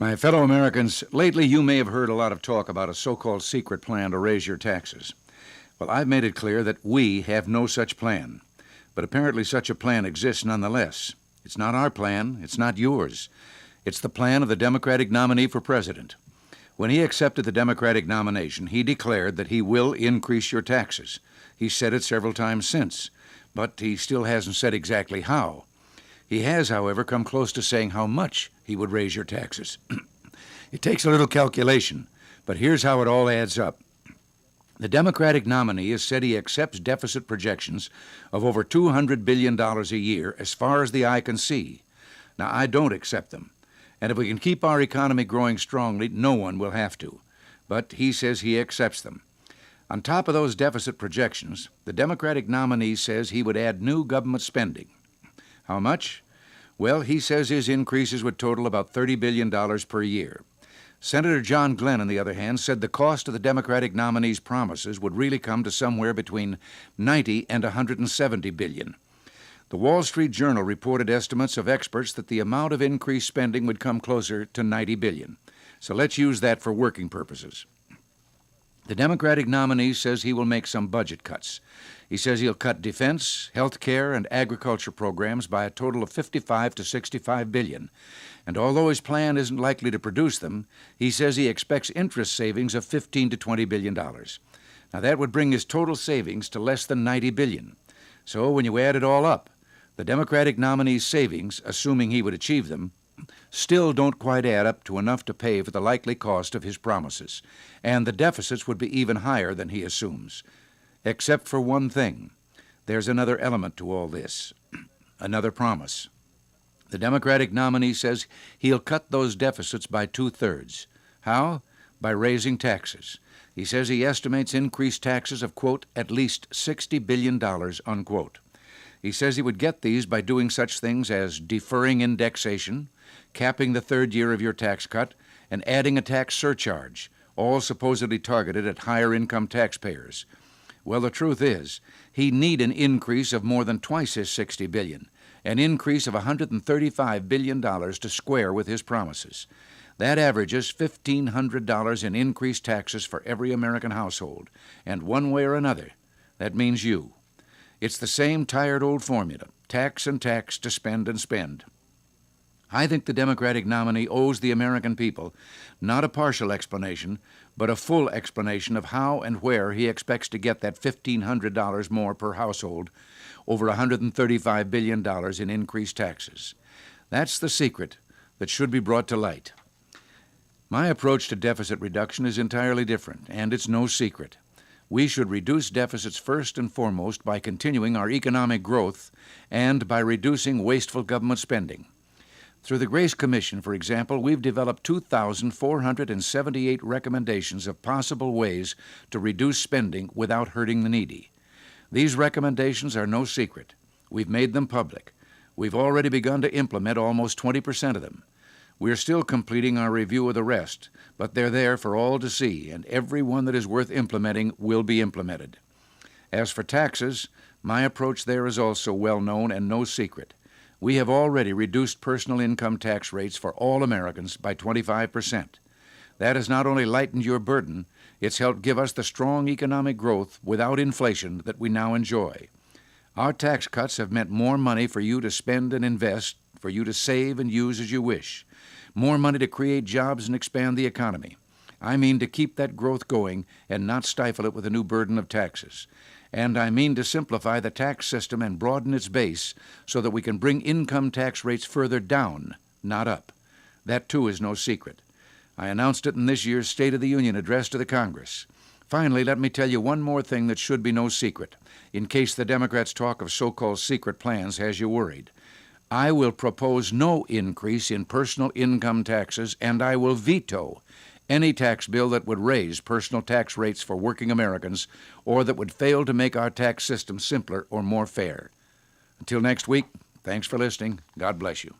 My fellow Americans, lately you may have heard a lot of talk about a so called secret plan to raise your taxes. Well, I've made it clear that we have no such plan. But apparently, such a plan exists nonetheless. It's not our plan, it's not yours. It's the plan of the Democratic nominee for president. When he accepted the Democratic nomination, he declared that he will increase your taxes. He's said it several times since, but he still hasn't said exactly how. He has, however, come close to saying how much he would raise your taxes. it takes a little calculation, but here's how it all adds up. The Democratic nominee has said he accepts deficit projections of over $200 billion a year as far as the eye can see. Now, I don't accept them. And if we can keep our economy growing strongly, no one will have to. But he says he accepts them. On top of those deficit projections, the Democratic nominee says he would add new government spending. How much? Well, he says his increases would total about $30 billion per year. Senator John Glenn, on the other hand, said the cost of the Democratic nominee's promises would really come to somewhere between 90 and 170 billion. The Wall Street Journal reported estimates of experts that the amount of increased spending would come closer to 90 billion. So let's use that for working purposes. The Democratic nominee says he will make some budget cuts. He says he'll cut defense, health care, and agriculture programs by a total of 55 to 65 billion. And although his plan isn't likely to produce them, he says he expects interest savings of 15 to 20 billion dollars. Now that would bring his total savings to less than 90 billion. So when you add it all up, the Democratic nominee's savings, assuming he would achieve them, still don't quite add up to enough to pay for the likely cost of his promises, and the deficits would be even higher than he assumes. Except for one thing. There's another element to all this another promise. The Democratic nominee says he'll cut those deficits by two thirds. How? By raising taxes. He says he estimates increased taxes of, quote, at least $60 billion, unquote. He says he would get these by doing such things as deferring indexation, capping the third year of your tax cut, and adding a tax surcharge, all supposedly targeted at higher income taxpayers. Well, the truth is, he'd need an increase of more than twice his 60 billion, an increase of 135 billion dollars to square with his promises. That averages $1,500 in increased taxes for every American household, and one way or another, that means you. It's the same tired old formula tax and tax to spend and spend. I think the Democratic nominee owes the American people not a partial explanation, but a full explanation of how and where he expects to get that $1,500 more per household over $135 billion in increased taxes. That's the secret that should be brought to light. My approach to deficit reduction is entirely different, and it's no secret. We should reduce deficits first and foremost by continuing our economic growth and by reducing wasteful government spending. Through the Grace Commission, for example, we've developed 2,478 recommendations of possible ways to reduce spending without hurting the needy. These recommendations are no secret. We've made them public. We've already begun to implement almost 20% of them. We're still completing our review of the rest, but they're there for all to see, and every one that is worth implementing will be implemented. As for taxes, my approach there is also well known and no secret we have already reduced personal income tax rates for all Americans by 25%. That has not only lightened your burden, it's helped give us the strong economic growth without inflation that we now enjoy. Our tax cuts have meant more money for you to spend and invest, for you to save and use as you wish, more money to create jobs and expand the economy. I mean to keep that growth going and not stifle it with a new burden of taxes and I mean to simplify the tax system and broaden its base so that we can bring income tax rates further down, not up. That, too, is no secret. I announced it in this year's State of the Union address to the Congress. Finally, let me tell you one more thing that should be no secret, in case the Democrats' talk of so called secret plans has you worried. I will propose no increase in personal income taxes, and I will veto any tax bill that would raise personal tax rates for working Americans or that would fail to make our tax system simpler or more fair. Until next week, thanks for listening. God bless you.